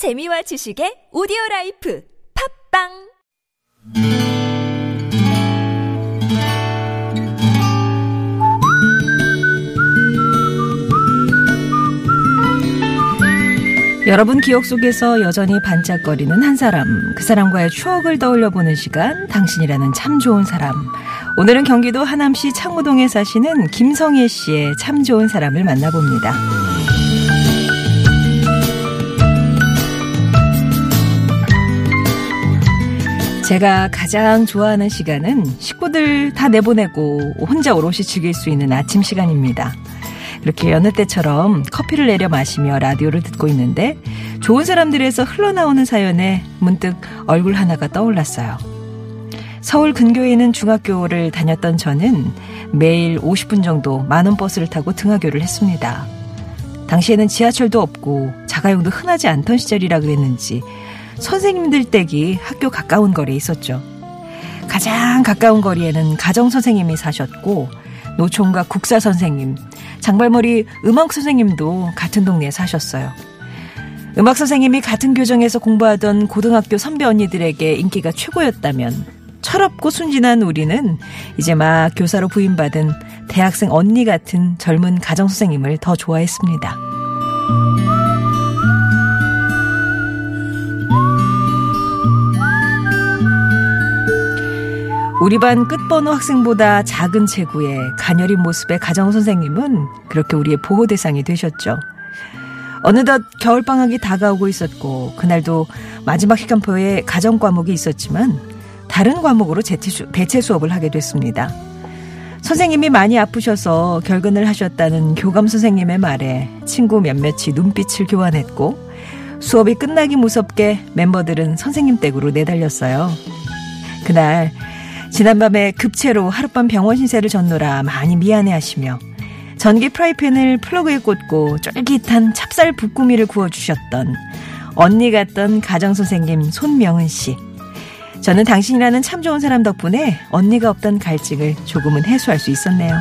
재미와 지식의 오디오 라이프 팟빵 여러분 기억 속에서 여전히 반짝거리는 한 사람, 그 사람과의 추억을 떠올려 보는 시간, 당신이라는 참 좋은 사람. 오늘은 경기도 하남시 창우동에 사시는 김성애 씨의 참 좋은 사람을 만나봅니다. 제가 가장 좋아하는 시간은 식구들 다 내보내고 혼자 오롯이 즐길 수 있는 아침 시간입니다. 그렇게 여느 때처럼 커피를 내려 마시며 라디오를 듣고 있는데 좋은 사람들에서 흘러나오는 사연에 문득 얼굴 하나가 떠올랐어요. 서울 근교에 있는 중학교를 다녔던 저는 매일 50분 정도 만원 버스를 타고 등하교를 했습니다. 당시에는 지하철도 없고 자가용도 흔하지 않던 시절이라 그랬는지 선생님들 댁이 학교 가까운 거리에 있었죠. 가장 가까운 거리에는 가정 선생님이 사셨고 노총각 국사 선생님, 장발머리 음악 선생님도 같은 동네에 사셨어요. 음악 선생님이 같은 교정에서 공부하던 고등학교 선배 언니들에게 인기가 최고였다면 철없고 순진한 우리는 이제 막 교사로 부임받은 대학생 언니 같은 젊은 가정 선생님을 더 좋아했습니다. 우리 반 끝번호 학생보다 작은 체구의 가녀린 모습의 가정 선생님은 그렇게 우리의 보호 대상이 되셨죠. 어느덧 겨울방학이 다가오고 있었고 그날도 마지막 시간표에 가정 과목이 있었지만 다른 과목으로 대체 수업을 하게 됐습니다. 선생님이 많이 아프셔서 결근을 하셨다는 교감 선생님의 말에 친구 몇몇이 눈빛을 교환했고 수업이 끝나기 무섭게 멤버들은 선생님 댁으로 내달렸어요. 그날 지난밤에 급체로 하룻밤 병원 신세를 졌노라 많이 미안해하시며 전기 프라이팬을 플러그에 꽂고 쫄깃한 찹쌀 붓구미를 구워주셨던 언니 같던 가정선생님 손명은 씨. 저는 당신이라는 참 좋은 사람 덕분에 언니가 없던 갈증을 조금은 해소할 수 있었네요.